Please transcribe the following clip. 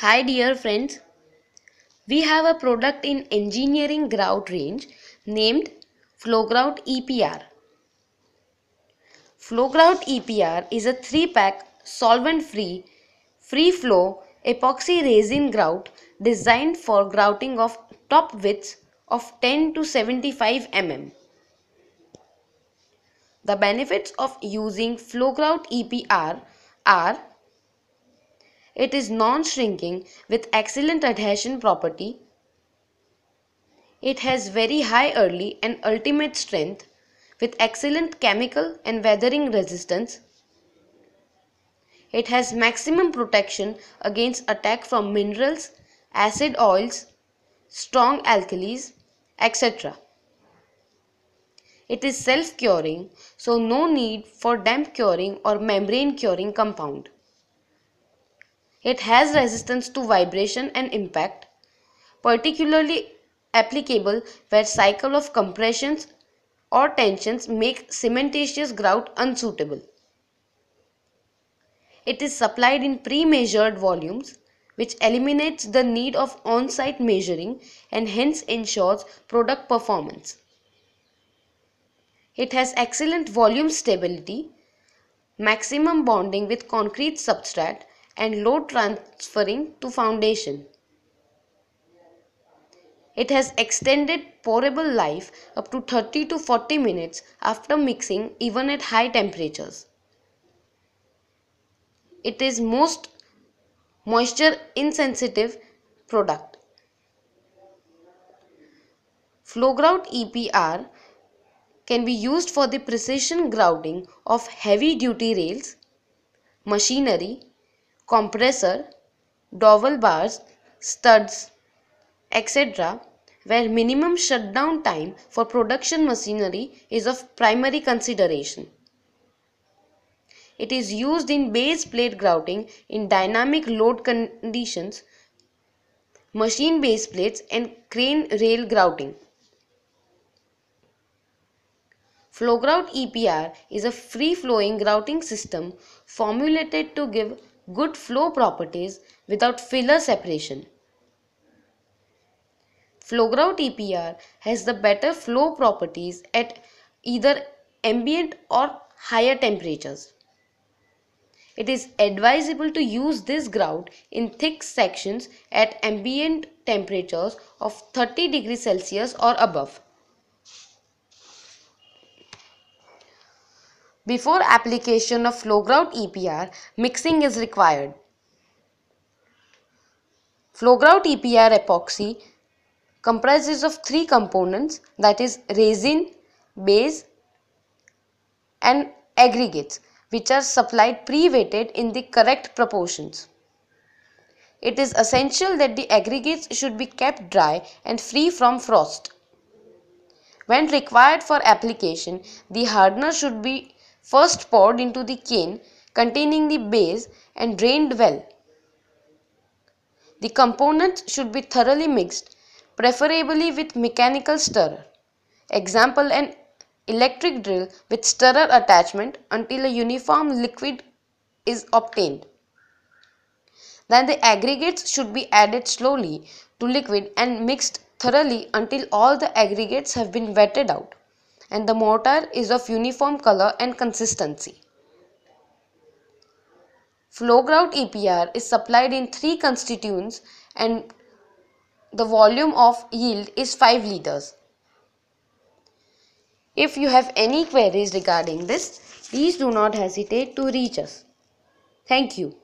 Hi dear friends. We have a product in engineering grout range named Flowgrout EPR. Flowgrout EPR is a 3-pack solvent-free, free-flow epoxy resin grout designed for grouting of top widths of 10 to 75 mm. The benefits of using Flowgrout EPR are it is non-shrinking with excellent adhesion property. It has very high early and ultimate strength with excellent chemical and weathering resistance. It has maximum protection against attack from minerals, acid oils, strong alkalis, etc. It is self-curing, so no need for damp curing or membrane curing compound. It has resistance to vibration and impact, particularly applicable where cycle of compressions or tensions make cementitious grout unsuitable. It is supplied in pre-measured volumes which eliminates the need of on-site measuring and hence ensures product performance. It has excellent volume stability, maximum bonding with concrete substrate and load transferring to foundation. It has extended pourable life up to 30 to 40 minutes after mixing even at high temperatures. It is most moisture insensitive product. Flow Flowgrout EPR can be used for the precision grouting of heavy duty rails, machinery, compressor, dowel bars, studs, etc. where minimum shutdown time for production machinery is of primary consideration. It is used in base plate grouting in dynamic load conditions, machine base plates and crane rail grouting. Flowgrout EPR is a free-flowing grouting system formulated to give good flow properties without filler separation. Flowgrout EPR has the better flow properties at either ambient or higher temperatures. It is advisable to use this grout in thick sections at ambient temperatures of 30 degrees Celsius or above. Before application of Flowgrout EPR, mixing is required. Flowgrout EPR epoxy comprises of three components that is resin, base and aggregates which are supplied pre-weighted in the correct proportions. It is essential that the aggregates should be kept dry and free from frost. When required for application, the hardener should be first poured into the can containing the base and drained well. The components should be thoroughly mixed, preferably with mechanical stirrer. Example an electric drill with stirrer attachment until a uniform liquid is obtained. Then the aggregates should be added slowly to liquid and mixed thoroughly until all the aggregates have been wetted out and the mortar is of uniform color and consistency. Flowgrout EPR is supplied in 3 constituents and the volume of yield is 5 liters. If you have any queries regarding this, please do not hesitate to reach us. Thank you.